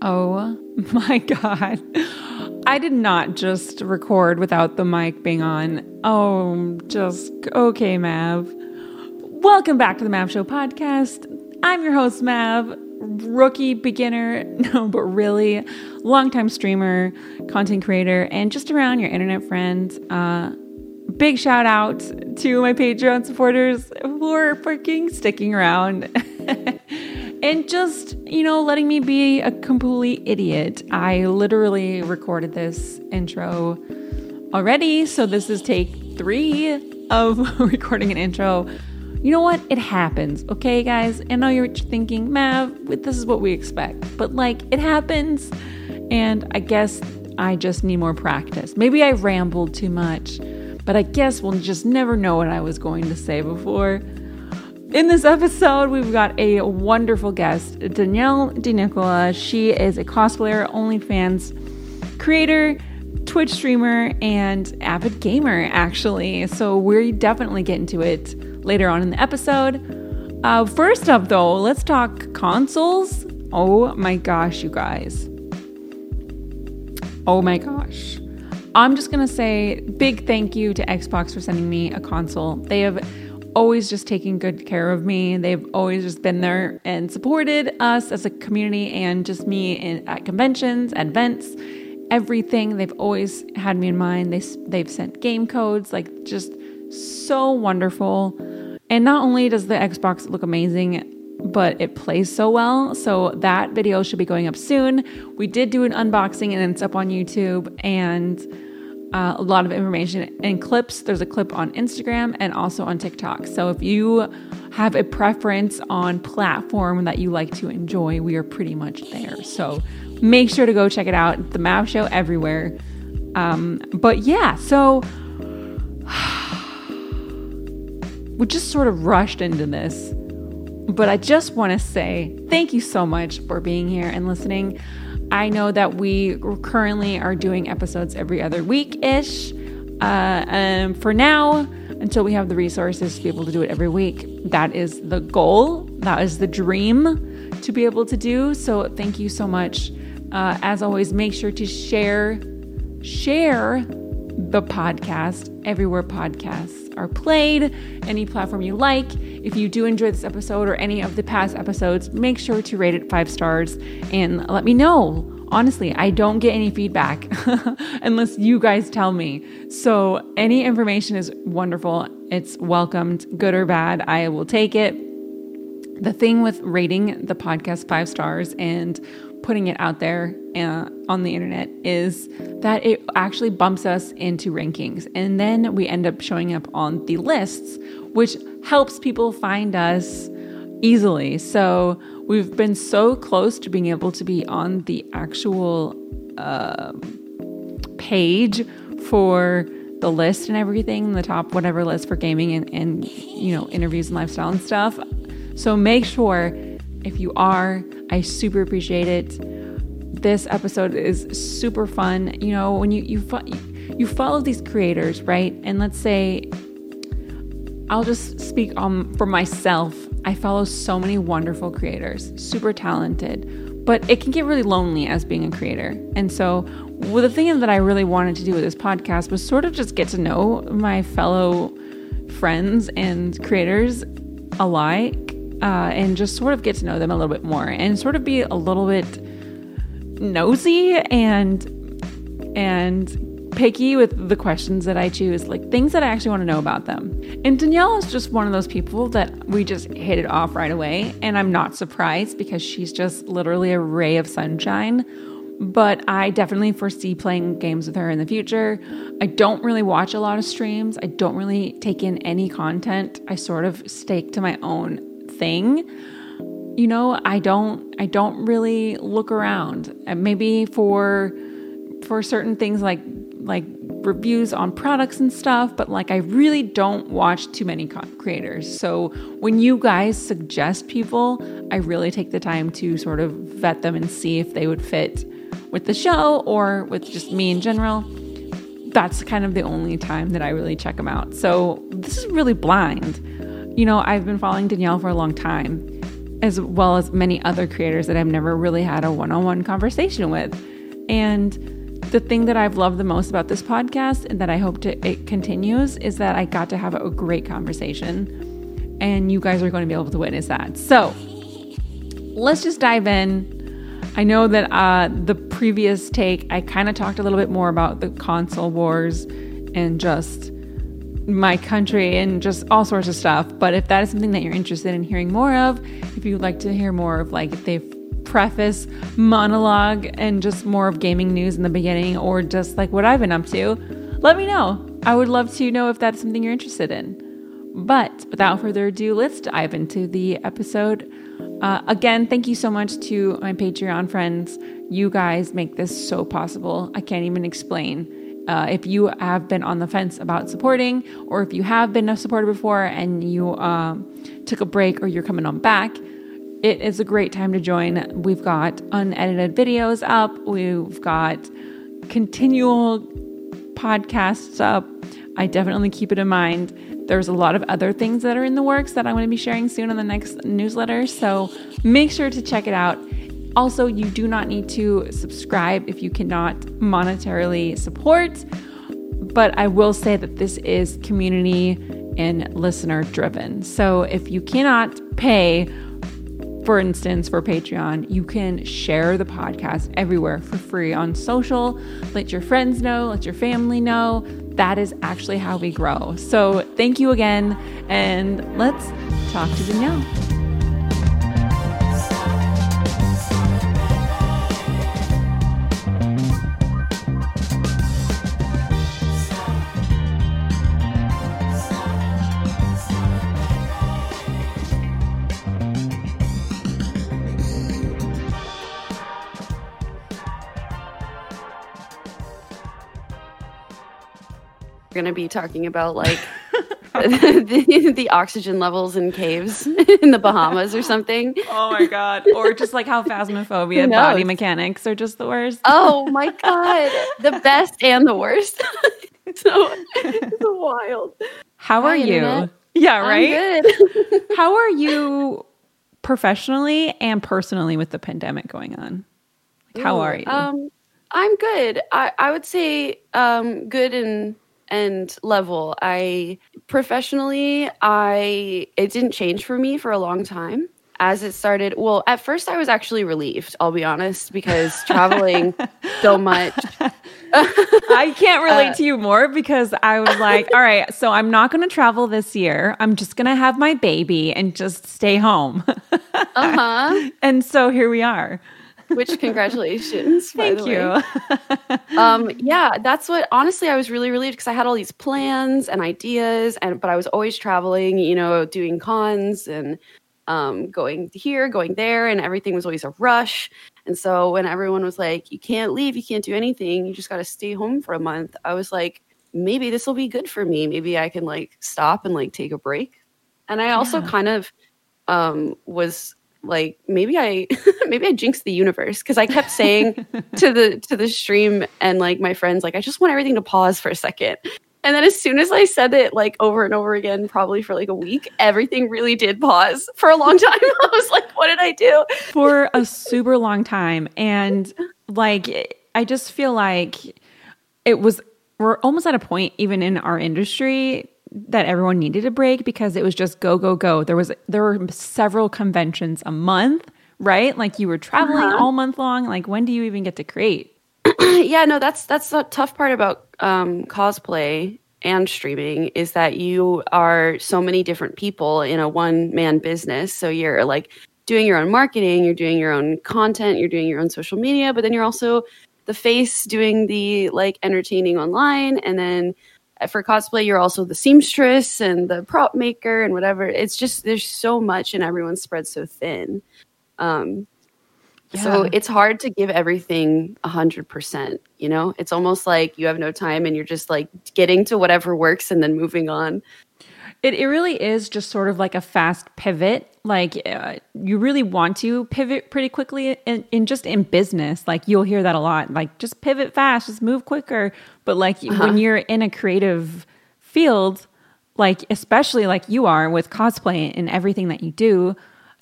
Oh my God. I did not just record without the mic being on. Oh, just okay, Mav. Welcome back to the Mav Show podcast. I'm your host, Mav, rookie, beginner, no, but really longtime streamer, content creator, and just around your internet friend. Uh, big shout out to my Patreon supporters for freaking sticking around. and just, you know, letting me be a complete idiot. I literally recorded this intro already, so this is take three of recording an intro. You know what? It happens, okay, guys? I know you're thinking, Mav, this is what we expect, but like, it happens, and I guess I just need more practice. Maybe I rambled too much, but I guess we'll just never know what I was going to say before. In this episode, we've got a wonderful guest, Danielle DeNicola. She is a cosplayer, OnlyFans creator, Twitch streamer, and avid gamer, actually. So we're definitely getting to it later on in the episode. Uh, first up, though, let's talk consoles. Oh my gosh, you guys. Oh my gosh. I'm just going to say big thank you to Xbox for sending me a console. They have always just taking good care of me. They've always just been there and supported us as a community and just me in, at conventions, events, everything. They've always had me in mind. They they've sent game codes, like just so wonderful. And not only does the Xbox look amazing, but it plays so well. So that video should be going up soon. We did do an unboxing and it's up on YouTube and uh, a lot of information and clips. There's a clip on Instagram and also on TikTok. So if you have a preference on platform that you like to enjoy, we are pretty much there. So make sure to go check it out. The Mav Show everywhere. Um, but yeah, so we just sort of rushed into this. But I just want to say thank you so much for being here and listening. I know that we currently are doing episodes every other week ish. Uh, and for now, until we have the resources to be able to do it every week, that is the goal. That is the dream to be able to do. So thank you so much. Uh, as always, make sure to share share the podcast everywhere podcasts are played, any platform you like. If you do enjoy this episode or any of the past episodes, make sure to rate it five stars and let me know. Honestly, I don't get any feedback unless you guys tell me. So, any information is wonderful. It's welcomed, good or bad. I will take it. The thing with rating the podcast five stars and putting it out there uh, on the internet is that it actually bumps us into rankings. And then we end up showing up on the lists, which helps people find us easily. So we've been so close to being able to be on the actual uh, page for the list and everything, the top whatever list for gaming and, and you know interviews and lifestyle and stuff. So make sure if you are, I super appreciate it. This episode is super fun. You know, when you you you follow these creators, right? And let's say I'll just speak um for myself. I follow so many wonderful creators, super talented, but it can get really lonely as being a creator. And so, well, the thing that I really wanted to do with this podcast was sort of just get to know my fellow friends and creators alike uh, and just sort of get to know them a little bit more and sort of be a little bit nosy and and picky with the questions that I choose, like things that I actually want to know about them. And Danielle is just one of those people that we just hit it off right away. And I'm not surprised because she's just literally a ray of sunshine. But I definitely foresee playing games with her in the future. I don't really watch a lot of streams. I don't really take in any content. I sort of stake to my own thing you know i don't i don't really look around. And maybe for for certain things like like reviews on products and stuff but like i really don't watch too many creators. So when you guys suggest people i really take the time to sort of vet them and see if they would fit with the show or with just me in general. That's kind of the only time that i really check them out. So this is really blind you know, I've been following Danielle for a long time. as well as many other creators that I've never really had a one on one conversation with. And the thing that I've loved the most about this podcast and that I hope to, it continues is that I got to have a great conversation. And you guys are going to be able to witness that. So let's just dive in. I know that uh, the previous take, I kind of talked a little bit more about the console wars and just my country and just all sorts of stuff. But if that is something that you're interested in hearing more of, if you'd like to hear more of like they preface monologue and just more of gaming news in the beginning or just like what I've been up to, let me know. I would love to know if that's something you're interested in. But without further ado, let's dive into the episode. Uh, again, thank you so much to my Patreon friends. You guys make this so possible. I can't even explain. Uh, if you have been on the fence about supporting, or if you have been a supporter before and you um, took a break or you're coming on back, it is a great time to join. We've got unedited videos up, we've got continual podcasts up. I definitely keep it in mind. There's a lot of other things that are in the works that I'm going to be sharing soon on the next newsletter. So make sure to check it out. Also, you do not need to subscribe if you cannot monetarily support, but I will say that this is community and listener driven. So if you cannot pay, for instance, for Patreon, you can share the podcast everywhere for free on social. Let your friends know, let your family know. That is actually how we grow. So thank you again, and let's talk to Danielle. Going to be talking about like the, the, oxygen levels in caves in the Bahamas or something. Oh my god! Or just like how phasmophobia and body mechanics are just the worst. Oh my god, the best and the worst. so it's wild. How are Hi, you? Internet. Yeah, right. how are you professionally and personally with the pandemic going on? Like, how Ooh, are you? Um, I'm good. I, I would say um, good and and level. I professionally, I it didn't change for me for a long time. As it started, well, at first I was actually relieved, I'll be honest, because traveling so much. I can't relate uh, to you more because I was like, all right, so I'm not going to travel this year. I'm just going to have my baby and just stay home. uh-huh. And so here we are. Which congratulations. Thank you. um, yeah, that's what honestly I was really relieved because I had all these plans and ideas, and but I was always traveling, you know, doing cons and um, going here, going there, and everything was always a rush. And so when everyone was like, "You can't leave, you can't do anything, you just got to stay home for a month," I was like, "Maybe this will be good for me. Maybe I can like stop and like take a break." And I also yeah. kind of um, was like maybe I maybe I jinxed the universe because I kept saying to the to the stream and like my friends like I just want everything to pause for a second. And then as soon as I said it like over and over again, probably for like a week, everything really did pause for a long time. I was like, what did I do? For a super long time. And like I just feel like it was we're almost at a point even in our industry that everyone needed a break because it was just go go go. There was there were several conventions a month, right? Like you were traveling uh-huh. all month long. Like when do you even get to create? yeah, no, that's that's the tough part about um, cosplay and streaming is that you are so many different people in a one man business. So you're like doing your own marketing, you're doing your own content, you're doing your own social media, but then you're also the face doing the like entertaining online and then for cosplay you're also the seamstress and the prop maker and whatever. It's just there's so much and everyone's spread so thin. Um yeah. so it's hard to give everything a hundred percent you know? It's almost like you have no time and you're just like getting to whatever works and then moving on it, it really is just sort of like a fast pivot. Like uh, you really want to pivot pretty quickly in, in, just in business. Like you'll hear that a lot. Like just pivot fast, just move quicker. But like uh-huh. when you're in a creative field, like especially like you are with cosplay and everything that you do,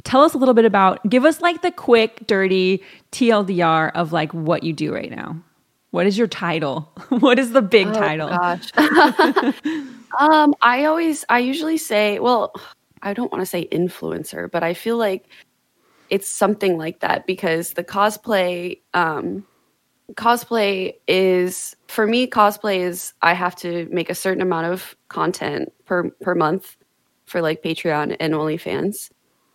tell us a little bit about, give us like the quick, dirty TLDR of like what you do right now. What is your title? what is the big Oh, title? Gosh. um, I always, I usually say, well, I don't want to say influencer, but I feel like it's something like that because the cosplay, um, cosplay is for me. Cosplay is I have to make a certain amount of content per per month for like Patreon and OnlyFans,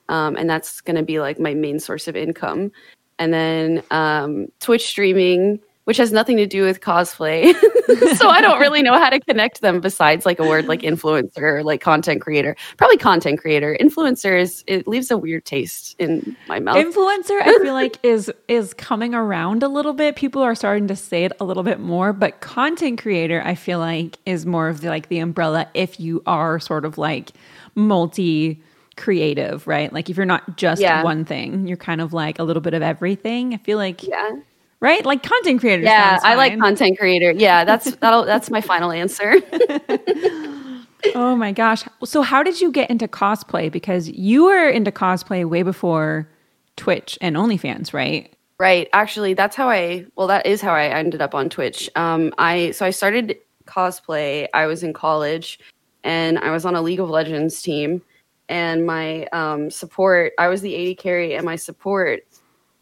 um, and that's going to be like my main source of income. And then um, Twitch streaming which has nothing to do with cosplay. so I don't really know how to connect them besides like a word like influencer or like content creator. Probably content creator. Influencer is it leaves a weird taste in my mouth. Influencer, I feel like is is coming around a little bit. People are starting to say it a little bit more, but content creator, I feel like, is more of the, like the umbrella if you are sort of like multi creative, right? Like if you're not just Yeah. one thing, you're kind of like a little bit of everything. I feel like yeah. Right? Like content creator. Yeah, I like content creator. Yeah, that's that'll that's my final answer. Oh my gosh. So how did you get into cosplay? Because you were into cosplay way before Twitch and OnlyFans, right? Right. Actually, that's how I well that is how I ended up on Twitch. Um I so I started cosplay. I was in college and I was on a League of Legends team and my um support, I was the AD carry and my support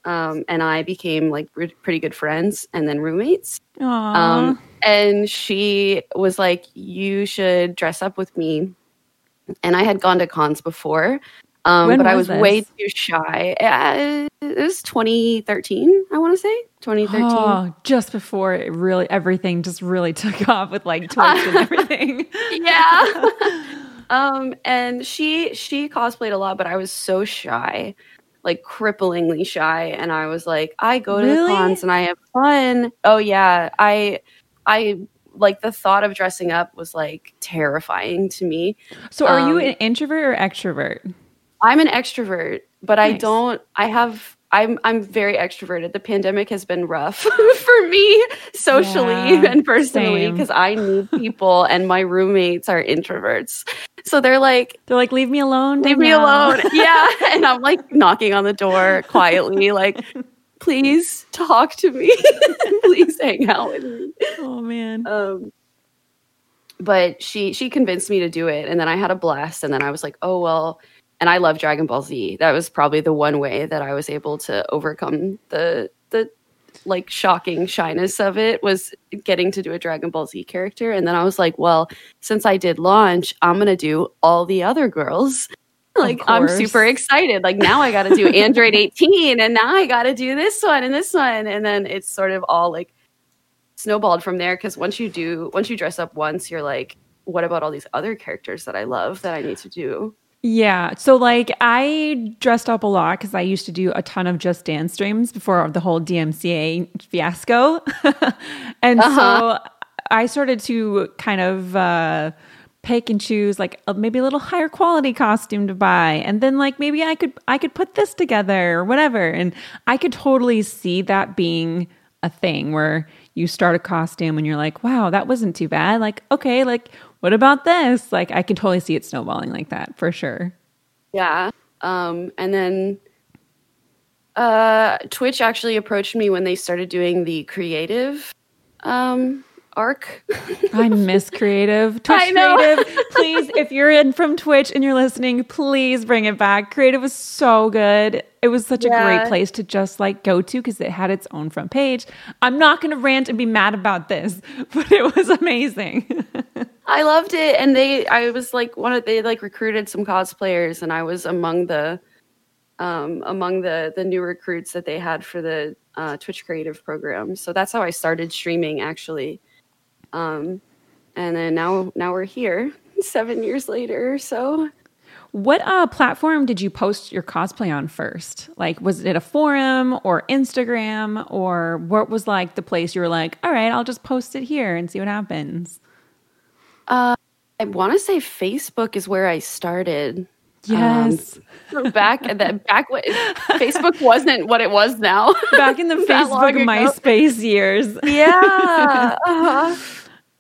um and I became like re- pretty good friends and then roommates. Um and she was like you should dress up with me. And I had gone to cons before. Um, but I was was way too shy. Uh, it was 2013, I want to say 2013. Oh, just before it really everything just really took off with like Twitch and everything. yeah. um, and she she cosplayed a lot, but I was so shy, like cripplingly shy. And I was like, I go to Really? the cons and I have fun. Oh yeah, I I like the thought of dressing up was like terrifying to me. So are you Um, an introvert or extrovert? I'm an extrovert, but I don't. I have. I'm. I'm very extroverted. The pandemic has been rough for me socially Yeah, and personally because I need people, and my roommates are introverts. So they're like, They're like, leave me alone. "Leave me Danielle." alone." yeah, and I'm like knocking on the door quietly, like, "Please talk to me. Please hang out with me." Oh man. um but she she convinced me to do it and then i had a blast and then i was like oh well and i love dragon ball z. That was probably the one way that i was able to overcome the the like shocking shyness of it was getting to do a dragon ball z character. And then i was like well since i did launch i'm gonna do all the other girls. Like i'm super excited. Like now i gotta do android 18 and now i gotta do this one and this one. And then it's sort of all like snowballed from there. Because once you do once you dress up once you're like what about all these other characters that i love that i need to do Yeah. So like I dressed up a lot because I used to do a ton of just dance streams before the whole DMCA fiasco. and so I started to kind of uh pick and choose like a, maybe a little higher quality costume to buy and then like maybe I could I could put this together or whatever and I could totally see that being a thing where you start a costume and you're like wow that wasn't too bad like okay like what about this? Like I can totally see it snowballing like that for sure. Yeah um and then uh twitch actually approached me when they started doing the creative um arc I miss creative. Twitch I know. creative. Please, if you're in from Twitch and you're listening, please bring it back. Creative was so good. It was such a great place to just like go to because it had its own front page. I'm not going to rant and be mad about this, but it was amazing. i loved it and they i was like one of they like recruited some cosplayers and i was among the um among the the new recruits that they had for the uh, twitch creative program so that's how i started streaming actually um and then now now we're here seven years later or so what uh, platform did you post your cosplay on first? Like, was it a forum or Instagram, or what was like the place you were like, all right, I'll just post it here and see what happens? Uh, I want to say Facebook is where I started. Yes. Um, back at that back when Facebook wasn't what it was now. back in the Facebook. MySpace years. yeah. Uh-huh.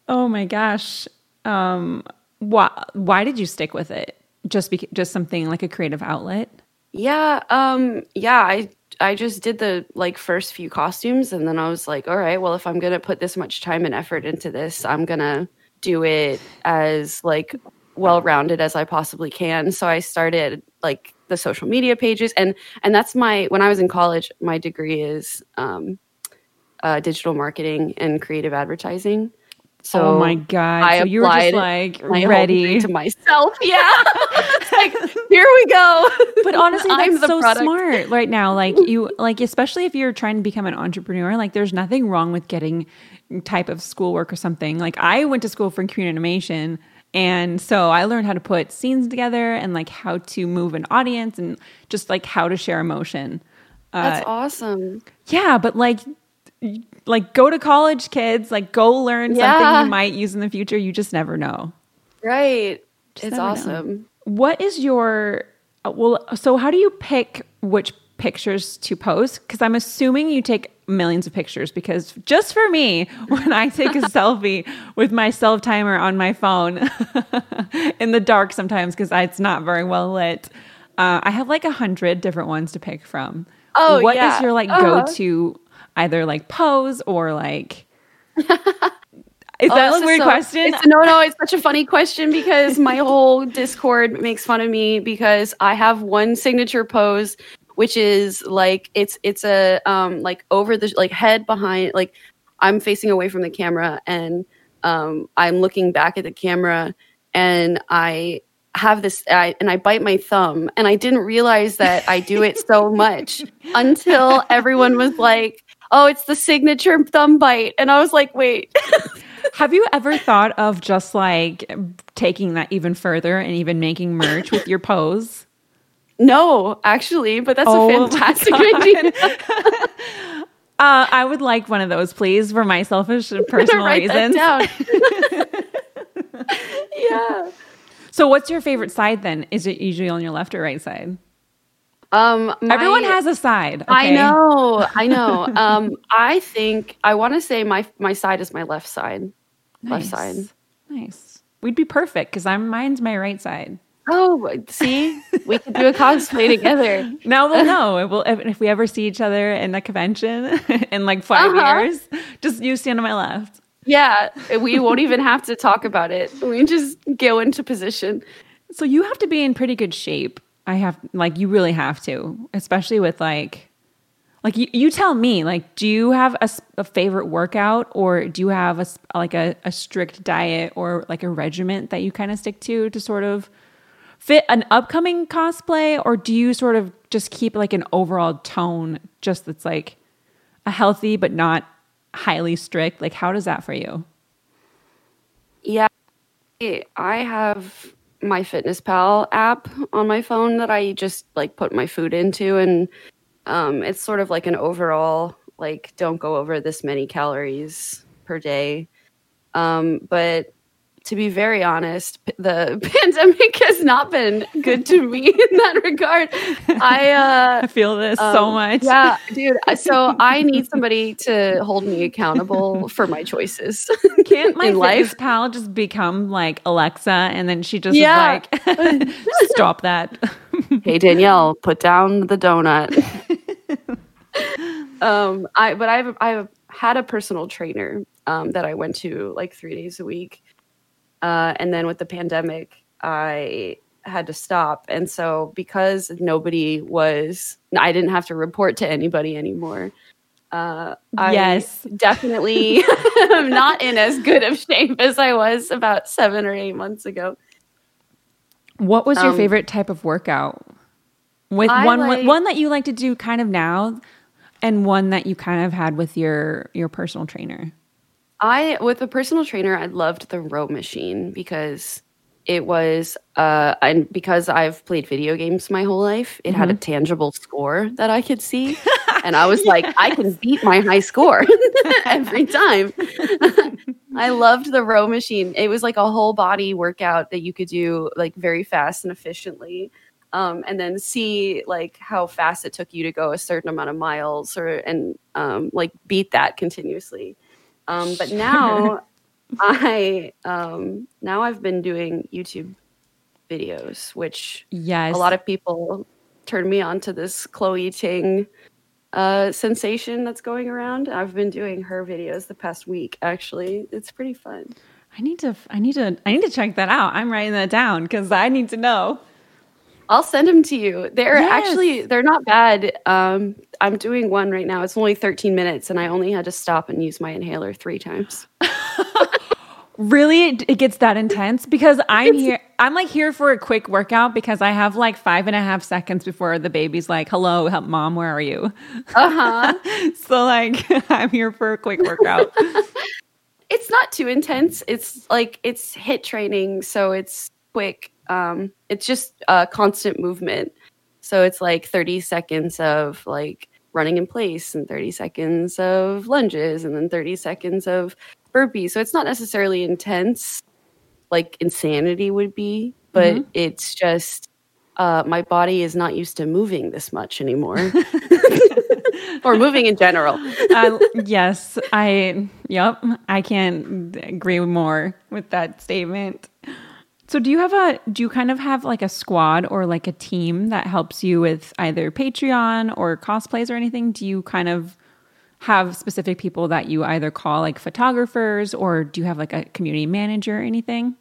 Oh my gosh. Um why why did you stick with it? Just beca- just something like a creative outlet? Yeah, um, yeah, I I just did the like first few costumes and then I was like, all right, well if I'm gonna put this much time and effort into this, I'm gonna do it as like well rounded as I possibly can. So I started like the social media pages and and that's my when I was in college, my degree is um uh, digital marketing and creative advertising. So oh my god! I so you were just like ready to myself. Yeah, It's like here we go. But honestly, I'm so product. smart right now. Like you, like especially if you're trying to become an entrepreneur, like there's nothing wrong with getting type of schoolwork or something. Like I went to school for computer animation, and so I learned how to put scenes together and like how to move an audience and just like how to share emotion. That's awesome. Yeah, but like like go to college kids, like go learn something you might use in the future. You just never know. Right. it's never know. awesome. What is your uh, well? So how do you pick which pictures to post? Because I'm assuming you take millions of pictures. Because just for me, when I take a selfie with my self timer on my phone in the dark sometimes because it's not very well lit, uh, I have like a hundred different ones to pick from. Oh, what is yeah. your like Uh-huh. go to either like pose or like? Is Oh, that a weird so- question? It's, no, no, it's such a funny question because my whole Discord makes fun of me because I have one signature pose, which is like it's it's a um like over the like head behind like I'm facing away from the camera and um I'm looking back at the camera and I have this I, and I bite my thumb and I didn't realize that I do it so much until everyone was like, "Oh, it's the signature thumb bite," and I was like, "Wait." Have you ever thought of just like taking that even further and even making merch with your pose? No, actually, but that's Oh a fantastic idea. Uh, I would like one of those, please, for my selfish and personal reasons. yeah. So, what's your favorite side then? Is it usually on your left or right side? Um, my- Everyone has a side. I know. I know. Um, I think I want to say my my side is my left side. Left side. Nice. We'd be perfect because I'm mine's my right side. Oh, see, we could do a cosplay together. Now we'll know. It will, if, if we ever see each other in a convention in like 5 Uh-huh. years, just you stand on my left. Yeah, we won't even have to talk about it. We just go into position. So you have to be in pretty good shape. I have like you really have to, especially with like like you, you tell me like do you have a favorite workout or do you have a like a, a strict diet or like a regiment that you kind of stick to to sort of fit an upcoming cosplay or do you sort of just keep like an overall tone just that's like a healthy but not highly strict? Like how does that for you? Yeah, I have MyFitnessPal app on my phone that I just like put my food into, and um, it's sort of like an overall like don't go over this many calories per day. Um, but to be very honest, p- the pandemic has not been good to me in that regard. I uh, i feel this so um, much Yeah, dude. So I need somebody to hold me accountable for my choices. Can't my in life. pal just become like Alexa and then she just Yeah. is like stop that? hey Danielle, put down the donut. um, I but I've I've had a personal trainer um, that I went to like three days a week, uh, and then with the pandemic, I had to stop, and so because nobody was, I didn't have to report to anybody anymore. Uh, I Yes. definitely am not in as good of shape as I was about seven or eight months ago. What was your Um, favorite type of workout? With I one like- one that you like to do kind of now and one that you kind of had with your your personal trainer. I with a personal trainer, I loved the row machine because it was uh and because I've played video games my whole life, it had a tangible score that I could see. And I was like, I can beat my high score every time. I loved the row machine. It was like a whole body workout that you could do like very fast and efficiently. Um, and then see like how fast it took you to go a certain amount of miles or and um, like beat that continuously. Um, but now I um, now I've been doing YouTube videos, which Yes. a lot of people turned me on to this Chloe Ting uh, sensation that's going around. I've been doing her videos the past week. Actually, it's pretty fun. I need to. I need to. I need to check that out. I'm writing that down because I need to know. I'll send them to you. They're Yes. actually they're not bad. Um, I'm doing one right now. It's only 13 minutes, and I only had to stop and use my inhaler three times. Really, it, it gets that intense because I'm here. I'm like here for a quick workout because I have like five and a half seconds before the baby's like, "Hello, help, mom, where are you?" Uh huh. So like, I'm here for a quick workout. it's not too intense. It's like it's HIIT training, so it's quick. Um, it's just uh, constant movement. So it's like 30 seconds of like running in place, and 30 seconds of lunges, and then 30 seconds of burpees. So it's not necessarily intense, like insanity would be, but it's just uh, my body is not used to moving this much anymore, or moving in general. uh, yes, I. Yep, I can't agree more with that statement. So, do you have a? Do you kind of have like a squad or like a team that helps you with either Patreon or cosplays or anything? Do you kind of have specific people that you either call like photographers or do you have like a community manager or anything?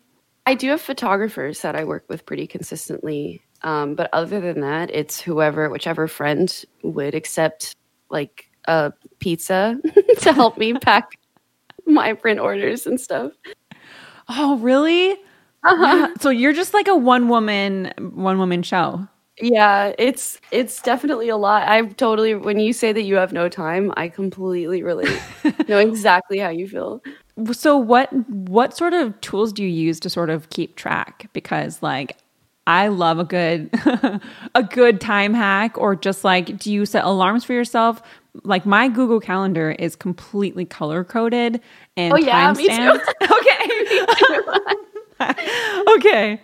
I do have photographers that I work with pretty consistently. Um, but other than that, it's whoever, whichever friend would accept like a pizza to help me pack my print orders and stuff. Oh, really? So you're just like a one woman one woman show. Yeah, it's it's definitely a lot. I totally when you say that you have no time, I completely relate. know exactly how you feel. So what what sort of tools do you use to sort of keep track? Because like I love a good a good time hack or just like do you set alarms for yourself? Like my Google Calendar is completely color coded and Oh, yeah, me too. Okay. okay.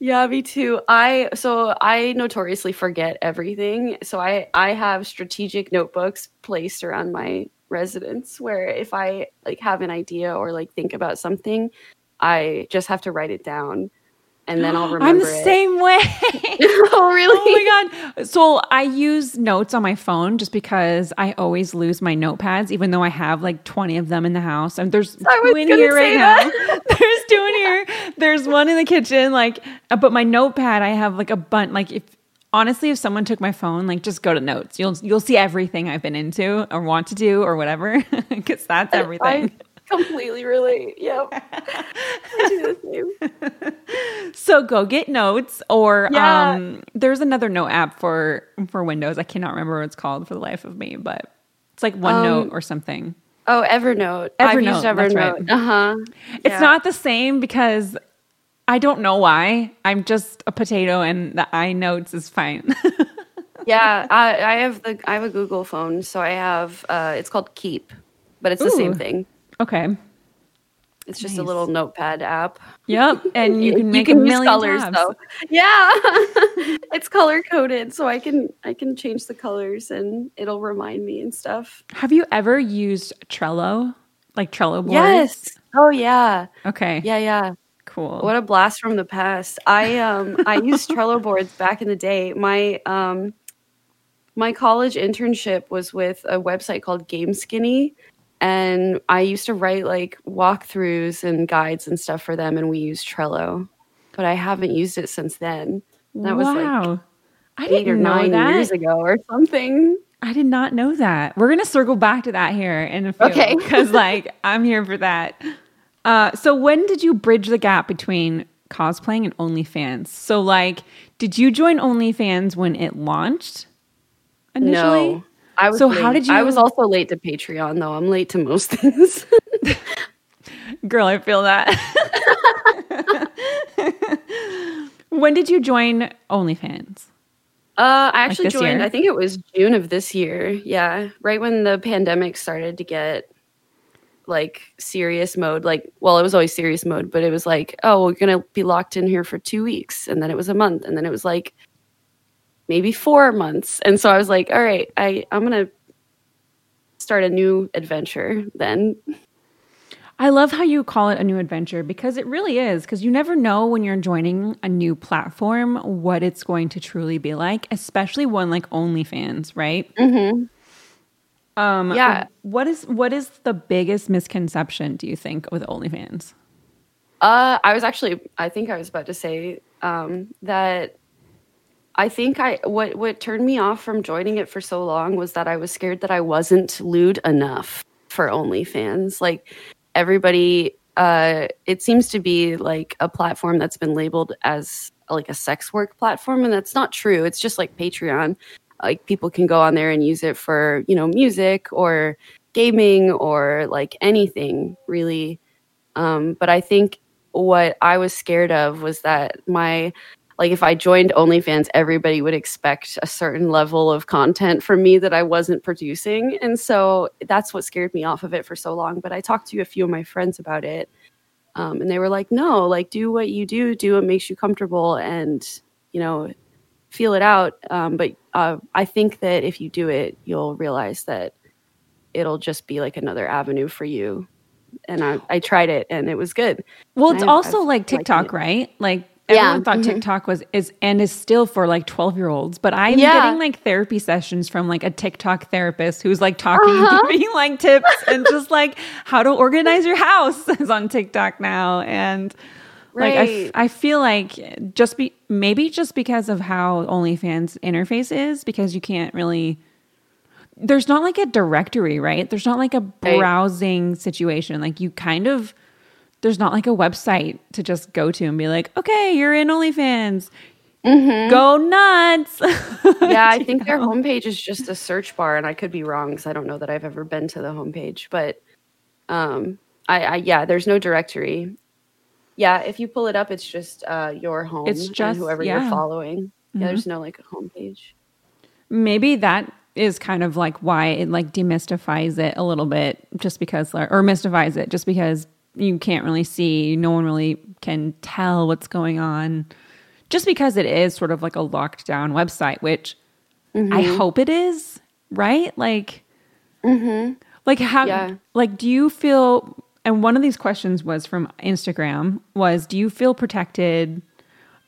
Yeah, me too. I so I notoriously forget everything. So I I have strategic notebooks placed around my residence where if I like have an idea or like think about something, I just have to write it down and then I'll remember I'm the it. same way. oh, really? Oh my god! So I use notes on my phone just because I always lose my notepads, even though I have like twenty of them in the house. And there's two in here right say now. There's two in here. There's one in the kitchen. Like, uh, but my notepad, I have like a bunch. Like, if honestly, if someone took my phone, like, just go to notes. You'll you'll see everything I've been into or want to do or whatever, because that's everything. I completely relate. Yep. I do the same. So go get notes or Yeah. um there's another note app for for Windows. I cannot remember what it's called for the life of me, but it's like OneNote Um, or something. Oh, Evernote. I've used that's right. Evernote. Uh huh. It's not the same because I don't know why. I'm just a potato and the iNotes is fine. Yeah, I, I have the I have a Google phone, so I have uh, it's called Keep, but it's the same thing. Okay. It's just a little notepad app. Yep. And you can make a use million colors tabs. though. Yeah, it's color coded, so I can I can change the colors and it'll remind me and stuff. Have you ever used Trello? Like Trello boards? Yes. Oh yeah. Okay. Yeah yeah. Cool. What a blast from the past. I um I used Trello boards back in the day. My um my college internship was with a website called GameSkinny and I used to write like walkthroughs and guides and stuff for them and we used Trello. But I haven't used it since then. That was like wow. I didn't or know 9 that. years ago or something. I did not know that. We're gonna circle back to that here in a few. Okay. Because like I'm here for that. Uh, so when did you bridge the gap between cosplaying and OnlyFans? So like, did you join OnlyFans when it launched initially? No. I was So how did you? I was also late to Patreon though. I'm late to most things. Girl, I feel that. when did you join OnlyFans? Uh, I actually this joined. year? I think it was June of this year. Yeah, right when the pandemic started to get like serious mode. Like, well, it was always serious mode, but it was like, oh, we're gonna be locked in here for two weeks, and then it was a month, and then it was like maybe four months, and so I was like, all right, I I'm gonna start a new adventure then. I I love how you call it a new adventure because it really is. Because you never know when you're joining a new platform what it's going to truly be like, especially one like OnlyFans, right? Mm-hmm. Um, Yeah. What is what is the biggest misconception do you think with OnlyFans? Uh, I was actually, I think I was about to say um, that I think I what what turned me off from joining it for so long was that I was scared that I wasn't lewd enough for OnlyFans. Like everybody, uh, it seems to be like a platform that's been labeled as like a sex work platform, and that's not true. It's just like Patreon. Like people can go on there and use it for you know music or gaming or like anything really. Um, but I think what I was scared of was that my like if I joined OnlyFans, everybody would expect a certain level of content from me that I wasn't producing. And so that's what scared me off of it for so long. But I talked to a few of my friends about it. Um, and they were like, no, like do what you do, do what makes you comfortable and, you know, feel it out. Um, but uh, I think that if you do it, you'll realize that it'll just be like another avenue for you. And I, I tried it and it was good. Well, it's I've- also I've like TikTok, right? Like Yeah, everyone thought mhm. TikTok was is and is still for like 12 year olds, but I'm Yeah. getting like therapy sessions from like a TikTok therapist who's like talking, Uh-huh. giving like tips and just like how to organize your house is on TikTok now. And like I, f- Right. I feel like just be maybe just because of how OnlyFans interface is, because you can't really there's not like a directory, right? There's not like a Right. browsing situation. Like you kind of there's not like a website to just go to and be like, okay, you're in OnlyFans. Go nuts. yeah, I think their homepage is just a search bar, and I could be wrong because I don't know that I've ever been to the homepage. But um, I, I yeah, there's no directory. Yeah, if you pull it up, it's just uh, your home. It's and just- whoever yeah. you're following. Yeah, there's no like a homepage. Maybe that is kind of like why it like demystifies it a little bit, just because, or mystifies it, just because you can't really see, no one really can tell what's going on, just because it is sort of like a locked down website, which I mm-hmm. hope it is, right? Like, mm-hmm. like how, Yeah. like, do you feel? And one of these questions was from Instagram was, do you feel protected?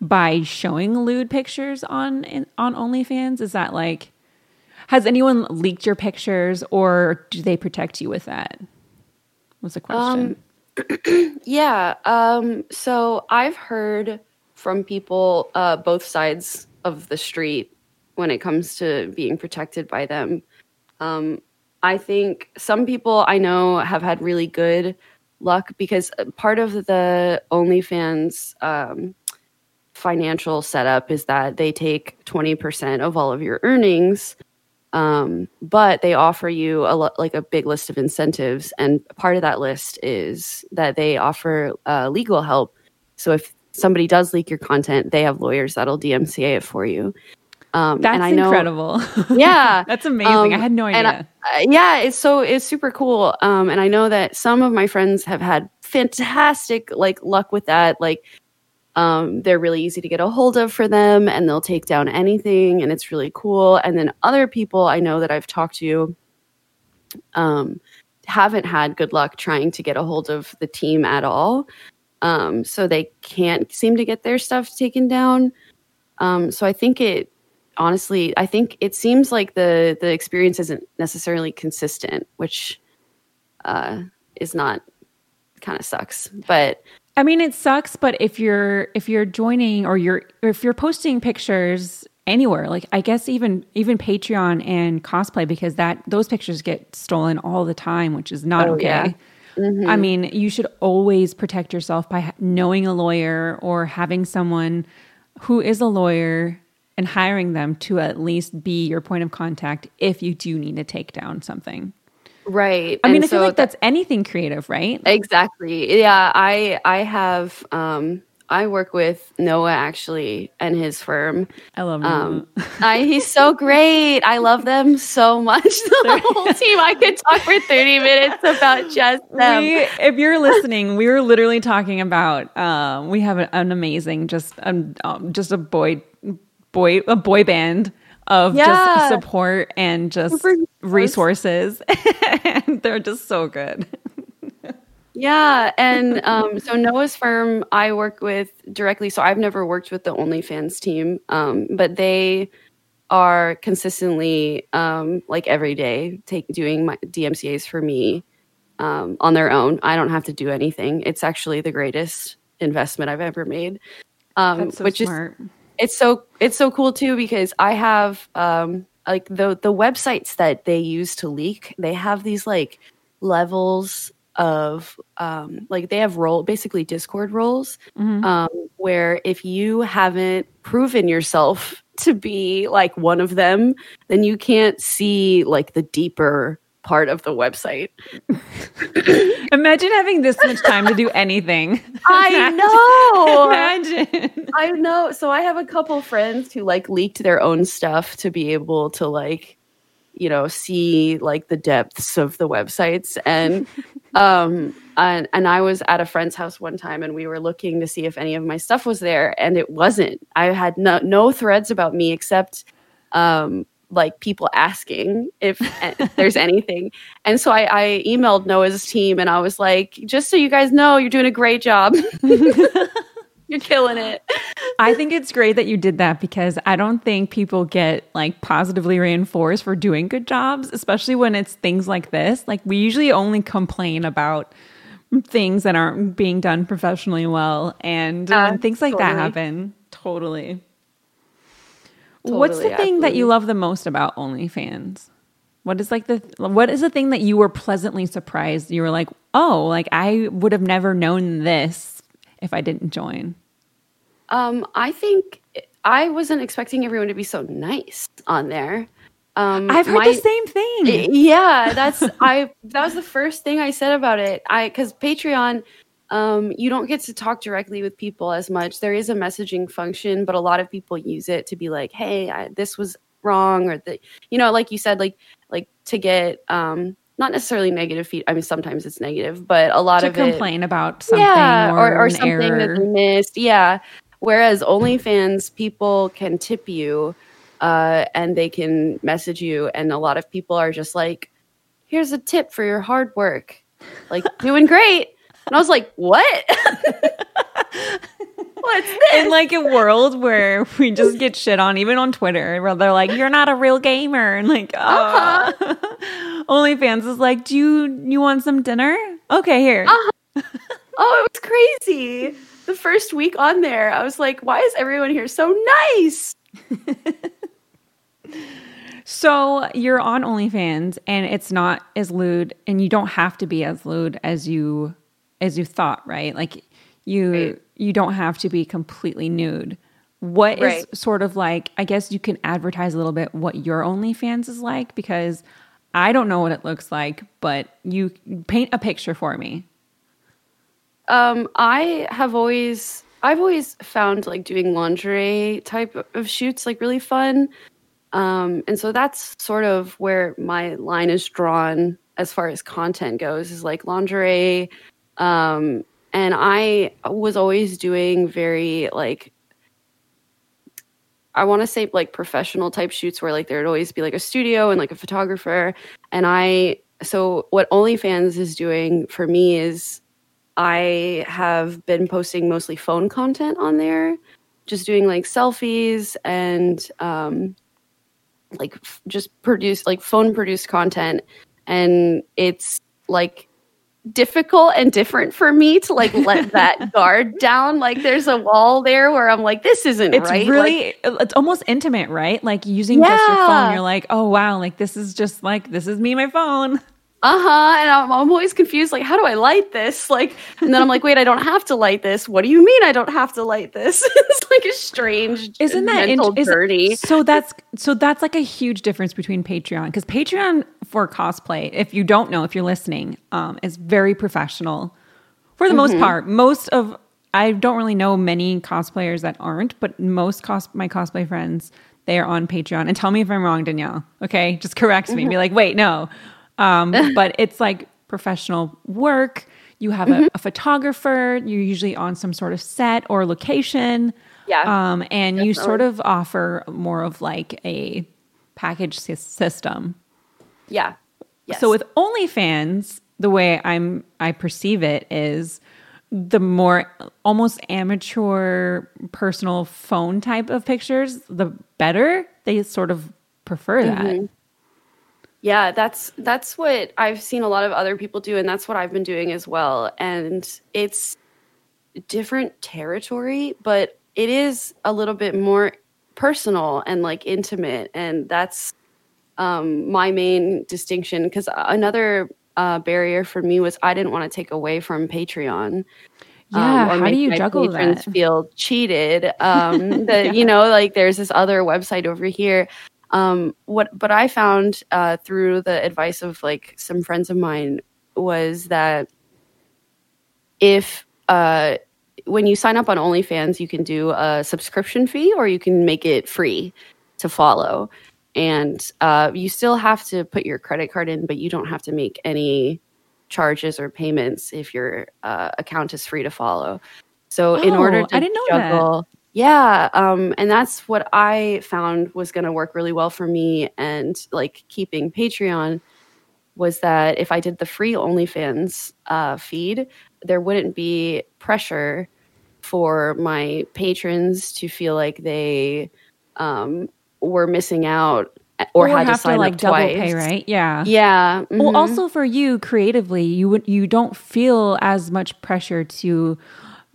by showing lewd pictures on on OnlyFans? Is that like has anyone leaked your pictures or do they protect you with that? Was the question. Um, Yeah. Um, so I've heard from people uh, both sides of the street when it comes to being protected by them. Um, I think some people I know have had really good luck because uh, part of the OnlyFans um, financial setup is that they take 20% of all of your earnings um, but they offer you a lo- like a big list of incentives and part of that list is that they offer uh, legal help so if somebody does leak your content they have lawyers that'll dmca it for you um, That's and I know, incredible. yeah That's amazing. I Um, had no I- idea. uh, yeah, it's so it's super cool. Um, and I know that some of my friends have had fantastic like luck with that. Like, um, they're really easy to get a hold of for them, and they'll take down anything, and it's really cool. And then other people I know that I've talked to, um, haven't had good luck trying to get a hold of the team at all. Um, so they can't seem to get their stuff taken down. Um, so I think it honestly, I think it seems like the the experience isn't necessarily consistent, which uh, is not kind of sucks. But I mean, it sucks, but if you're if you're joining or you're or if you're posting pictures anywhere, like I guess even even Patreon and cosplay, because that those pictures get stolen all the time, which is not Oh, okay. yeah. I mm-hmm. mean, you should always protect yourself by knowing a lawyer or having someone who is a lawyer and hiring them to at least be your point of contact if you do need to take down something. Right, I mean, and I feel so like that's anything creative, right? Exactly. Yeah, I I have um I work with Noah actually and his firm. I love Um. I, he's so great. I love them so much. The whole team. I could talk for 30 minutes about just them. we, if you're listening, we were literally talking about. Um, we have an, an amazing, just um, um, just a boy, boy, a boy band of Yeah. just support and just resources, and they're just so good. Yeah, and um, so Noah's firm I work with directly. So I've never worked with the OnlyFans team, um, but they are consistently um, like every day take doing my DMCA's for me um, on their own. I don't have to do anything. It's actually the greatest investment I've ever made. Um, That's so which smart. is it's so it's so cool too because I have um, like the the websites that they use to leak. They have these like levels of um, like they have role basically Discord roles Mhm. um, where if you haven't proven yourself to be like one of them, then you can't see like the deeper part of the website. Imagine having this much time to do anything. I know. Imagine. I know. So I have a couple friends who like leaked their own stuff to be able to like, you know, see like the depths of the websites and um and, and I was at a friend's house one time and we were looking to see if any of my stuff was there and it wasn't. I had no no threads about me except um like people asking if, there's anything. And so I, I emailed Noah's team and I was like, just so you guys know, you're doing a great job. you're killing it. I think it's great that you did that because I don't think people get like positively reinforced for doing good jobs, especially when it's things like this. Like we usually only complain about things that aren't being done professionally well and when things like that happen. Totally. What's the Totally, thing that you love the most about OnlyFans? What is like the what is the thing that you were pleasantly surprised? You were like, "Oh, like I would have never known this if I didn't join." Um, I think I wasn't expecting everyone to be so nice on there. Um, I've heard my- the same thing. Yeah, that's I. That was the first thing I said about it. I because Patreon, um, you don't get to talk directly with people as much. There is a messaging function, but a lot of people use it to be like, "Hey, I, this was wrong," or the, you know, like you said, like like to get um not necessarily negative feed. I mean, sometimes it's negative, but a lot to of it, complain about something yeah, or, or, or something error. that they missed. Yeah. Whereas OnlyFans, people can tip you uh, and they can message you, and a lot of people are just like, "Here's a tip for your hard work, like doing great." And I was like, "What? What's this?" in like a world where we just get shit on, even on Twitter, where they're like, "You're not a real gamer," and like, uh OnlyFans is like, "Do you you want some dinner? Okay, here." oh, it was crazy. The first week on there, I was like, "Why is everyone here so nice?" So you're on OnlyFans, and it's not as lewd, and you don't have to be as lewd as you as you thought, right? Like you Right. you don't have to be completely nude. What is Right. sort of like? I guess you can advertise a little bit what your OnlyFans is like because I don't know what it looks like, but you paint a picture for me. Um, I have always I've always found like doing lingerie type of shoots like really fun. Um, and so that's sort of where my line is drawn as far as content goes is like lingerie. Um, and I was always doing very like I want to say like professional type shoots where like there'd always be like a studio and like a photographer. And I so what OnlyFans is doing for me is I have been posting mostly phone content on there, just doing like selfies and um, like f- just produce like phone produced content. And it's like difficult and different for me to like let that guard down. Like there's a wall there where I'm like, this isn't It's right. Like, really it's almost intimate, right? Like using just your phone, you're like, oh wow, like this is just like this is me, my phone. Uh-huh and I'm, I'm always confused like how do i light this like and then i'm like wait i don't have to light this what do you mean i don't have to light this it's like a strange Isn't that mental int- is- So that's so that's like a huge difference between Patreon because Patreon for cosplay, if you don't know, if you're listening, um, is very professional for the Mm-hmm. most part. Most of I don't really know many cosplayers that aren't, but most cos my cosplay friends they are on Patreon. And tell me if I'm wrong, Danielle. Okay, just correct me. Mm-hmm. Be like, wait, no. Um, but it's like professional work. You have Mm-hmm. a, a photographer. You're usually on some sort of set or location. Yeah, Um, and you sort of offer more of like a package sys- system. yeah yes. So with OnlyFans, the way I'm I perceive it is the more almost amateur personal phone type of pictures, the better. They sort of prefer that. Mm-hmm. Yeah, that's that's what I've seen a lot of other people do and that's what I've been doing as well. And it's different territory, but it is a little bit more personal and like intimate and that's um, my main distinction because another uh, barrier for me was I didn't want to take away from Patreon. Yeah, um, how do you juggle that? Feel cheated. Um, that yeah. you know, like there's this other website over here. Um, what, but I found uh, through the advice of like some friends of mine was that if uh, when you sign up on OnlyFans, you can do a subscription fee or you can make it free to follow and uh, you still have to put your credit card in, but you don't have to make any charges or payments if your uh, account is free to follow. So oh, in order to I didn't know juggle. Yeah, um, and that's what I found was going to work really well for me, and like keeping Patreon was that if I did the free OnlyFans uh, feed, there wouldn't be pressure for my patrons to feel like they um, were missing out or, or had to sign to, like up double twice. pay, right? Yeah, yeah. Mm-hmm. Well, also for you creatively, you would you don't feel as much pressure to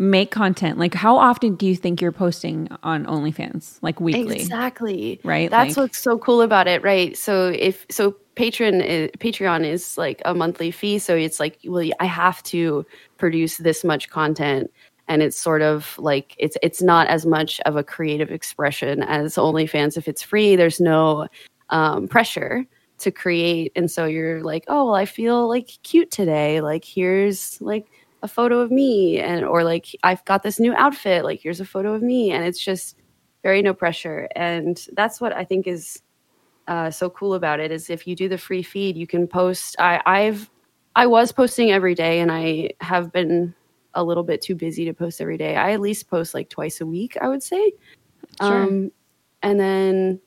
make content. Like, how often do you think you're posting on OnlyFans? Like weekly? Exactly. Right. That's like, what's so cool about it, right? So if so, patron is, Patreon is like a monthly fee, so it's like, well, I have to produce this much content and it's sort of like it's it's not as much of a creative expression as OnlyFans. If it's free, there's no um, pressure to create, and so you're like, oh, well, I feel like cute today. Like here's like a photo of me, and or like I've got this new outfit. Like here's a photo of me, and it's just very no pressure, and that's what I think is uh, so cool about it. Is if you do the free feed, you can post. I, I've I was posting every day, and I have been a little bit too busy to post every day. I at least post like twice a week, I would say. Sure. Um, and then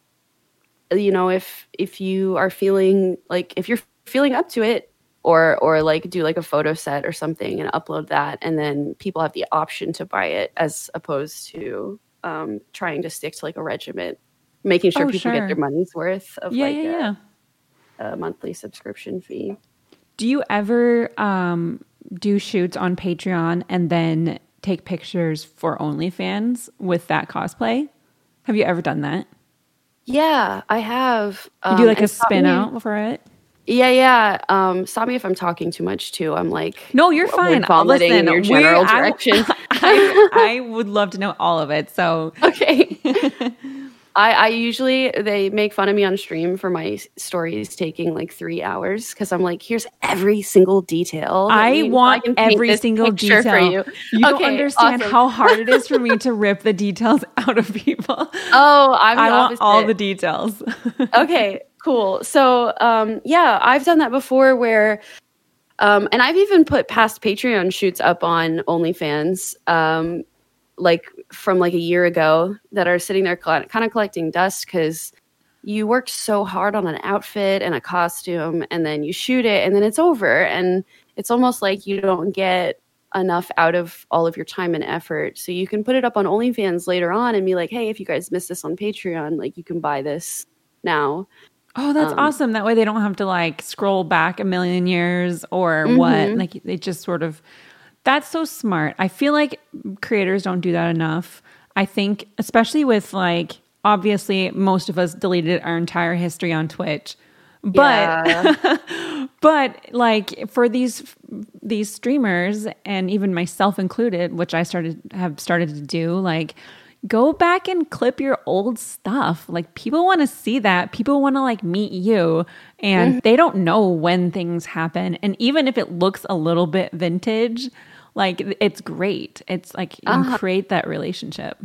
you know, if if you are feeling like if you're feeling up to it or or like do like a photo set or something and upload that and then people have the option to buy it as opposed to um, trying to stick to like a regiment making sure oh, people sure. get their money's worth of yeah, like yeah, a, yeah. a monthly subscription fee do you ever um do shoots on Patreon and then take pictures for OnlyFans with that cosplay? Have you ever done that? Yeah, I have. Um, you do um, like a spin me, out for it? Yeah, yeah. Um, stop me if I'm talking too much too. I'm like, no, you're fine. Vomiting Listen, in your general direction. I, I, would love to know all of it. So okay. I, I usually they make fun of me on stream for my stories taking like three hours because I'm like, here's every single detail. I want I every single detail. For you you okay, don't understand awesome. how hard it is for me to rip the details out of people. Oh, I'm I want all the details. okay, cool. So um, yeah, I've done that before where um, and I've even put past Patreon shoots up on OnlyFans. Um, like from like a year ago that are sitting there kind of collecting dust because you work so hard on an outfit and a costume and then you shoot it and then it's over. And it's almost like you don't get enough out of all of your time and effort. So you can put it up on onlyfans later on and be like hey if you guys missed this on patreon like you can buy this now. Oh that's um, awesome. That way they don't have to like scroll back a million years or mm-hmm. what like they just sort of that's so smart. I feel like creators don't do that enough. I think, especially with like, obviously, most of us deleted our entire history on Twitch. But, yeah. but like for these these streamers and even myself included, which I started have started to do, like go back and clip your old stuff. Like people want to see that. People want to like meet you and mm-hmm. they don't know when things happen. And even if it looks a little bit vintage, like it's great. It's like you uh-huh. create that relationship.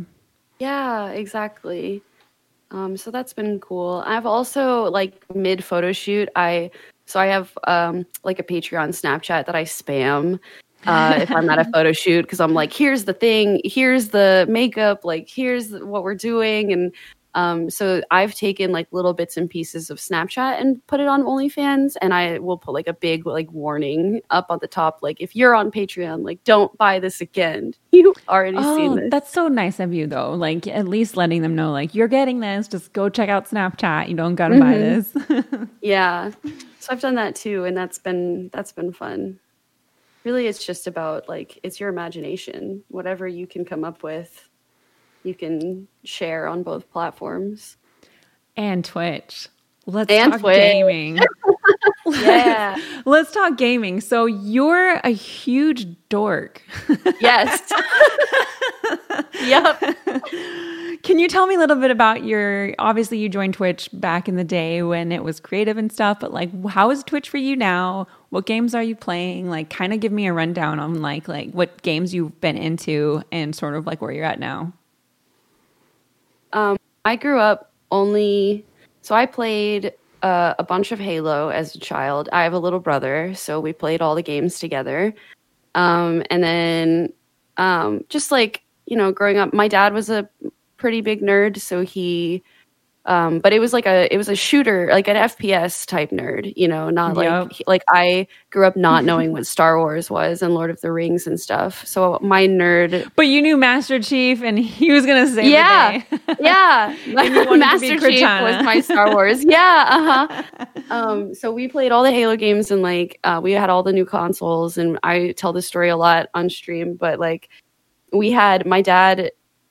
Yeah, exactly. Um, so that's been cool. I've also like mid photo shoot. I so I have um, like a Patreon Snapchat that I spam uh, if I'm at a photo shoot because I'm like, here's the thing, here's the makeup, like here's what we're doing, and Um, so I've taken like little bits and pieces of Snapchat and put it on OnlyFans, and I will put like a big like warning up on the top, like if you're on Patreon, like don't buy this again. You already Oh, seen this. that's so nice of you, though. Like, at least letting them know, like, you're getting this. Just go check out Snapchat. You don't gotta buy this. Yeah. So I've done that too, and that's been that's been fun. Really, it's just about like it's your imagination. Whatever you can come up with, you can share on both platforms. and Twitch. Let's And talk Twitch. gaming. Yeah. Let's talk gaming. So you're a huge dork. yes. yep. Can you tell me a little bit about your obviously you joined Twitch back in the day when it was creative and stuff, but like how is Twitch for you now? What games are you playing? Like kind of give me a rundown on like like what games you've been into and sort of like where you're at now. Um, I grew up only, so I played uh, a bunch of Halo as a child. I have a little brother, so we played all the games together. Um, and then, um, just like you know, growing up, my dad was a pretty big nerd, so he. Um, but it was like a it was a shooter like an FPS type nerd, you know, not like Yep. he- like I grew up not knowing what Star Wars was and Lord of the Rings and stuff. So my nerd But you knew Master Chief and he was gonna say Yeah. the day. yeah, Master Chief was my Star Wars. Yeah, uh huh. Um, so we played all the Halo games, and like uh, we had all the new consoles. And I tell this story a lot on stream, but like we had my dad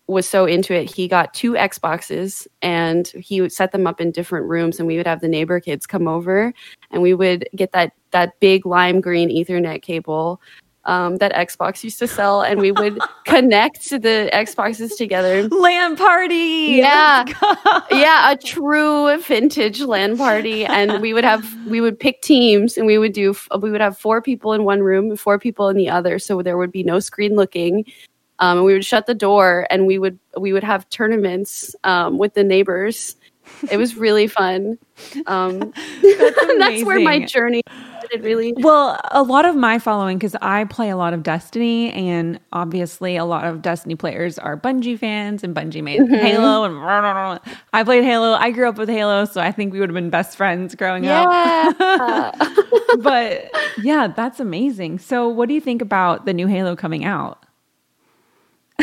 was so into it, he got two Xboxes, and he would set them up in different rooms, and we would have the neighbor kids come over, and we would get that that big lime green Ethernet cable. Um, that Xbox used to sell, and we would connect the Xboxes together LAN party. Yeah. Yeah, a true vintage LAN party, and we would have we would pick teams, and we would do we would have four people in one room, four people in the other, so there would be no screen looking. Um, and we would shut the door, and we would we would have tournaments um, with the neighbors. It was really fun. Um, that's where my journey started. Really, Well, a lot of my following, because I play a lot of Destiny, and obviously a lot of Destiny players are Bungie fans, and Bungie made Mm-hmm. Halo, and I played Halo. I grew up with Halo, so I think we would have been best friends growing up. yeah. But yeah, that's amazing. So, what do you think about the new Halo coming out?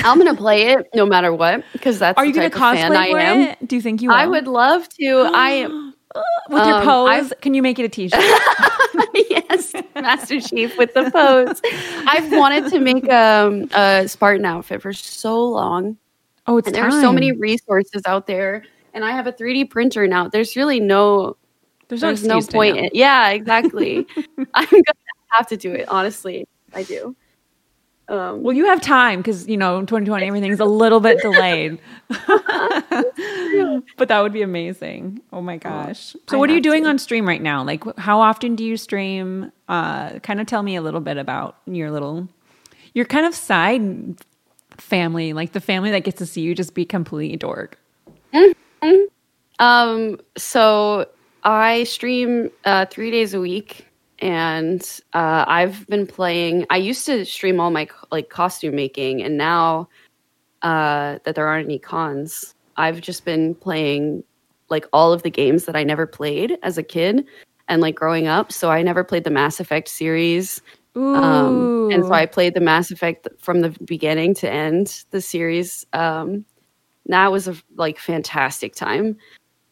I'm gonna play it no matter what because that's Are the you gonna I cosplay for am. it? Do you think you? Will? I would love to. I with your um, pose. I've- Can you make it a T-shirt? yes, Master Chief with the pose. I've wanted to make um, a Spartan outfit for so long, Oh, it's and there are so many resources out there. And I have a 3D printer now. There's really no, There's no, there's no to point. In, yeah, exactly. I'm gonna have to do it. Honestly, I do. Um, Well, you have time because you know 2020 everything's a little bit delayed. but that would be amazing. Oh my gosh! So, I what are you doing to. on stream right now? Like, how often do you stream? Uh, kind of tell me a little bit about your little, your kind of side family, like the family that gets to see you just be complete dork. Um, so I stream uh, three days a week, and uh, I've been playing. I used to stream all my like costume making, and now uh, that there aren't any cons, I've just been playing like all of the games that I never played as a kid and like growing up. So I never played the Mass Effect series. Um, and so I played the Mass Effect from the beginning to end the series. Um, that was a like fantastic time.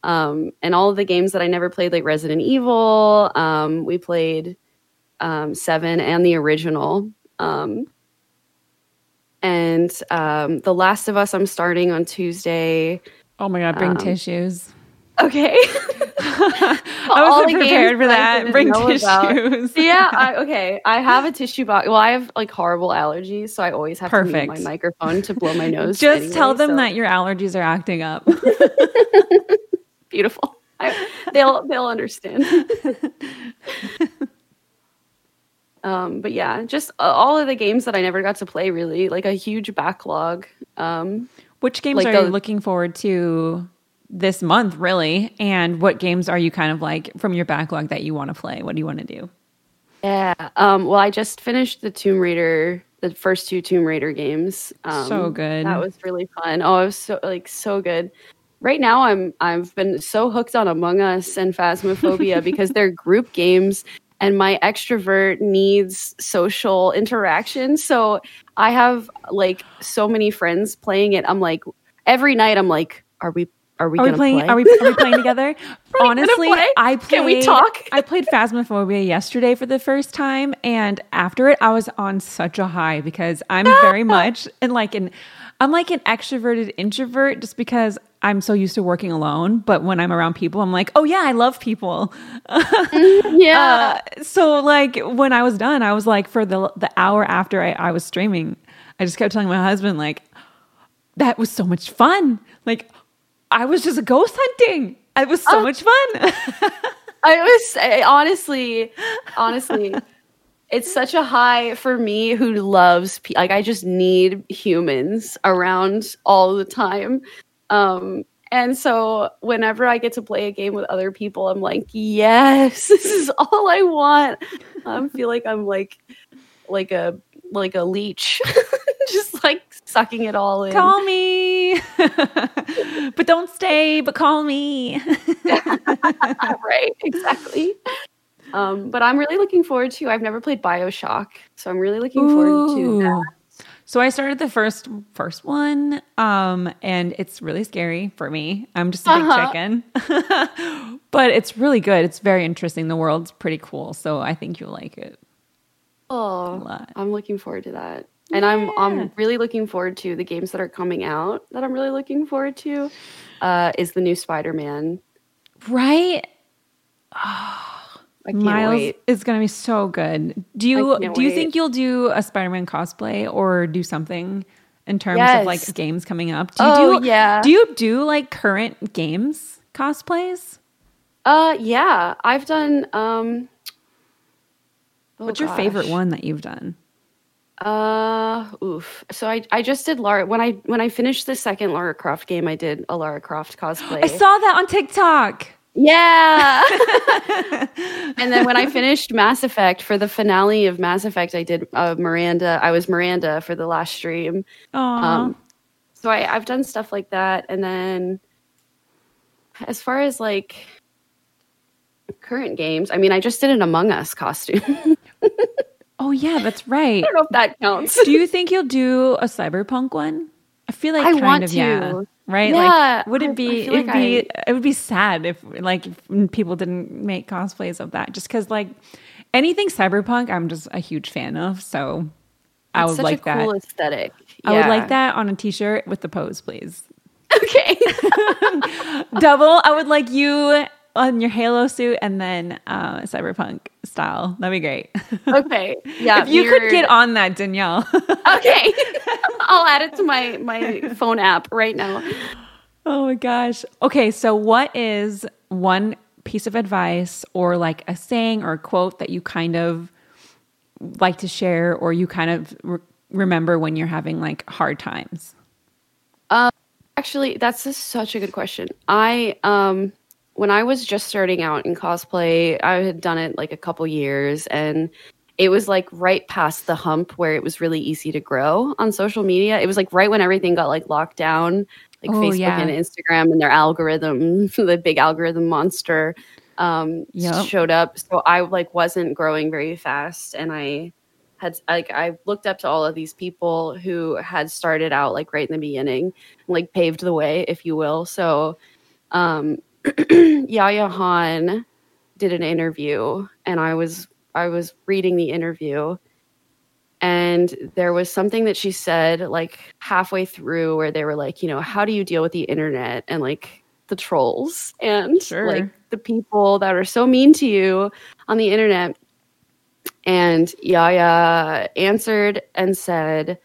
Um, and all of the games that I never played, like Resident Evil, um, we played um, Seven and the original. Um, and um, The Last of Us, I'm starting on Tuesday. oh my god, bring um, tissues. Okay. I wasn't prepared for that. Bring tissues. yeah, I, okay. I have a tissue box. Well, I have like horrible allergies, so I always have to Perfect. my microphone to blow my nose. Just anyway, tell them so- that your allergies are acting up. Beautiful. I, they'll they'll understand. um, but yeah, just uh, all of the games that I never got to play. Really, like a huge backlog. Um, Which games Like are you looking forward to this month, really? And what games are you kind of like from your backlog that you want to play? What do you want to do? yeah. Um, well, I just finished the Tomb Raider, the first two Tomb Raider games. Um, So good. That was really fun. Oh, it was so like so good. Right now I'm I've been so hooked on Among Us and Phasmophobia because they're group games and my extrovert needs social interaction. So I have like so many friends playing it. I'm like every night I'm like, are we are we, are we playing? Play? Are we are we playing together? Honestly, play? I played, Can we talk? I played Phasmophobia yesterday for the first time, and after it, I was on such a high because I'm very much and like an I'm like an extroverted introvert just because I'm so used to working alone. But when I'm around people, I'm like, oh yeah, I love people. yeah. Uh, so like when I was done, I was like for the the hour after I, I was streaming, I just kept telling my husband like that was so much fun. Like I was just ghost hunting. It was so Oh. much fun. I was I- honestly, honestly, it's such a high for me who loves pe- like I just need humans around all the time. Um and so whenever I get to play a game with other people, I'm like, yes, this is all I want. I feel like I'm like like a like a leech, just like sucking it all in. call me. but don't stay, but call me. right, exactly. Um, but I'm really looking forward to. I've never played Bioshock, so I'm really looking forward to that. So I started the first first one, um, and it's really scary for me. I'm just a big Uh-huh. chicken, but it's really good. It's very interesting. The world's pretty cool, so I think you'll like it. Oh. I'm looking forward to that. And I'm I'm really looking forward to the games that are coming out that I'm really looking forward to. Uh, is the new Spider-Man. Right? Can't Miles wait. is going to be so good. Do you do you wait. think you'll do a Spider-Man cosplay or do something in terms of like games coming up? Do you Oh, do yeah. Do you do like current games cosplays? Uh, yeah, I've done. Um, oh What's your favorite one that you've done? Uh, oof. So I I just did Lara when I when I finished the second Lara Croft game. I did a Lara Croft cosplay. I saw that on TikTok. Yeah. and then when I finished Mass Effect for the finale of Mass Effect, I did uh, Miranda. I was Miranda for the last stream. Um, so I, I've done stuff like that. And then as far as like current games, I mean, I just did an Among Us costume. Oh yeah, that's right. I don't know if that counts. do you think you'll do a cyberpunk one? I feel like I kind want of yeah. Right? Yeah, like would it be it'd like be I- it would be sad if like if people didn't make cosplays of that just cuz like anything cyberpunk I'm just a huge fan of, so I would such like a that. cool aesthetic. I would like that on a t-shirt with the pose, please. Okay. Double, I would like you on your Halo suit and then uh, cyberpunk style. That'd be great. okay. Yeah. if you could get on that, Danielle. Okay. I'll add it to my my phone app right now. oh my gosh. Okay, so what is one piece of advice or like a saying or a quote that you kind of like to share or you kind of re- remember when you're having like hard times? Um, Actually, that's such a good question. I um when I was just starting out in cosplay, I had done it like a couple years and it was like right past the hump where it was really easy to grow on social media. It was like right when everything got like locked down, like Oh, Facebook yeah. and Instagram and their algorithm, the big algorithm monster um Yep. showed up. So I like wasn't growing very fast and I had like I looked up to all of these people who had started out like right in the beginning, like paved the way, if you will. So um Yaya Han did an interview and I was I was reading the interview and there was something that she said like halfway through where they were like, you know, how do you deal with the internet and like the trolls and Sure. like the people that are so mean to you on the internet and Yaya answered and said,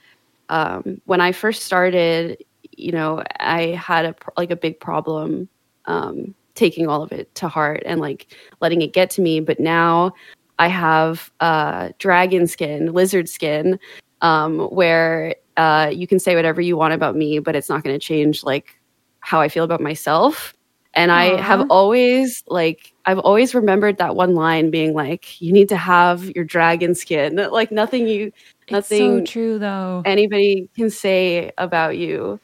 um, "When I first started, you know, I had a like a big problem um, taking all of it to heart and like letting it get to me. But now I have uh, dragon skin, lizard skin, um, where uh, you can say whatever you want about me, but it's not going to change like how I feel about myself." And I have always like I've always remembered that one line being like, "You need to have your dragon skin." Like nothing you, It's so nothing true though. anybody can say about you.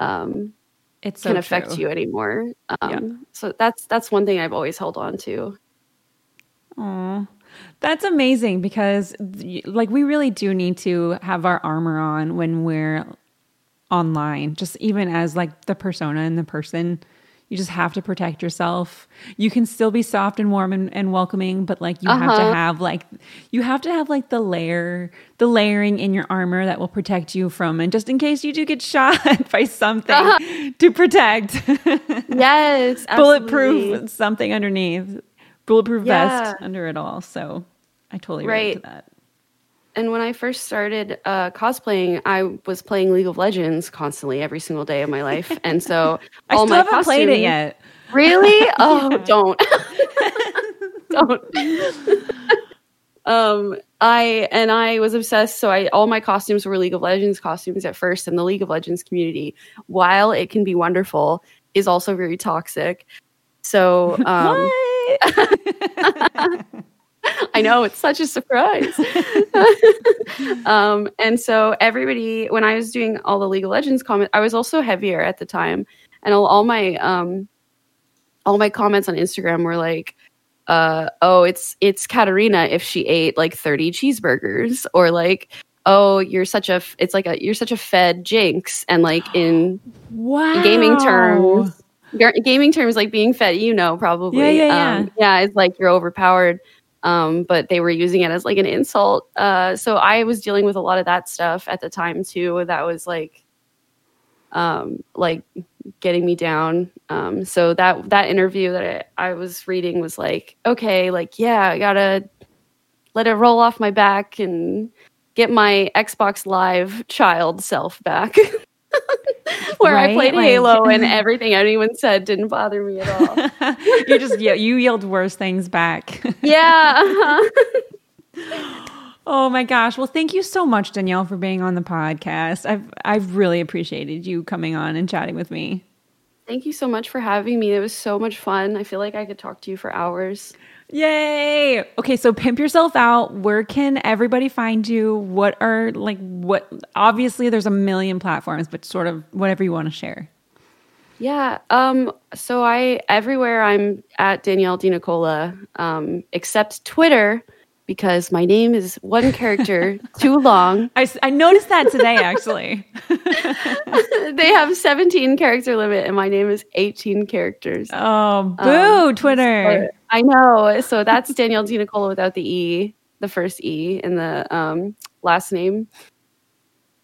Um, It's so can affect true. you anymore. Um, Yeah. So that's that's one thing I've always held on to. Aw. That's amazing because, like, we really do need to have our armor on when we're online, just even as like the persona and the person. You just have to protect yourself. You can still be soft and warm and, and welcoming, but like you have Uh-huh. to have like you have to have like the layer, the layering in your armor that will protect you from, and just in case you do get shot by something to protect. Yes, bulletproof something underneath, bulletproof vest under it all. So I totally relate to Right. that. And when I first started uh, cosplaying, I was playing League of Legends constantly every single day of my life, and so I all still my haven't played it yet. Really? Oh, don't. don't. um, I and I was obsessed. So I all my costumes were League of Legends costumes at first, and the League of Legends community, while it can be wonderful, is also very toxic. So um? I know it's such a surprise. um, and so everybody, when I was doing all the League of Legends comment, I was also heavier at the time, and all, all my um, all my comments on Instagram were like, uh, "Oh, it's it's Katarina if she ate like thirty cheeseburgers," or like, "Oh, you're such a f- it's like a you're such a fed jinx," and like in wow. gaming terms gaming terms like being fed you know probably Yeah, yeah, yeah. um, yeah it's like you're overpowered um, but they were using it as like an insult. Uh, so i was dealing with a lot of that stuff at the time too that was like um, like getting me down. Um, so that that interview that I, I was reading was like okay like yeah i gotta let it roll off my back and get my xbox live child self back where Right? I played Like- Halo and everything anyone said didn't bother me at all. you just yeah, you yield worse things back. yeah. uh-huh. oh my gosh. Well, thank you so much, Danielle, for being on the podcast. I've I've really appreciated you coming on and chatting with me. Thank you so much for having me. It was so much fun. I feel like I could talk to you for hours. Yay! Okay, so pimp yourself out. Where can everybody find you? What are like what? Obviously, there's a million platforms, but sort of whatever you want to share. Yeah. Um, so I everywhere I'm at Danielle DeNicola, um, except Twitter, because my name is one character too long. I, I noticed that today, actually. they have 17 character limit and my name is 18 characters. Oh, boo, Twitter. I know. So that's Danielle DeNicola without the E, the first E in the um, last name.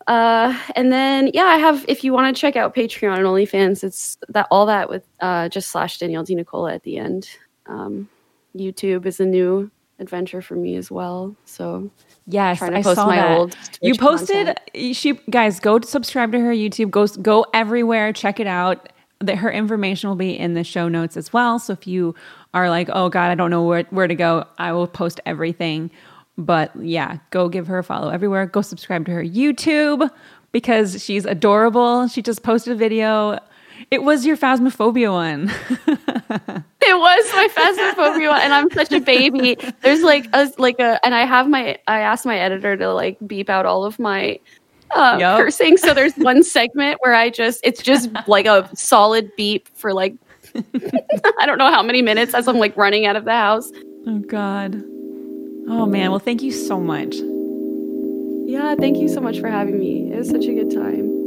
Uh, and then yeah, I have. If you want to check out Patreon and OnlyFans, it's that all that with uh, just slash Danielle DeNicola at the end. Um, YouTube is a new adventure for me as well. So Yes, to I post saw my that. old you posted. content. She guys go subscribe to her YouTube. Go go everywhere. Check it out. That her information will be in the show notes as well. So if you are like, oh god, I don't know where where to go, I will post everything. But yeah, go give her a follow everywhere. Go subscribe to her YouTube because she's adorable. She just posted a video. It was your phasmophobia one. It was my phasmophobia, one, and I'm such a baby. There's like a like a, and I have my. I asked my editor to like beep out all of my uh, Yup. cursing. So there's one segment where I just, it's just like a solid beep for like, I don't know how many minutes as I'm like running out of the house. oh god. Oh man. Well, thank you so much. Yeah, thank you so much for having me. It was such a good time.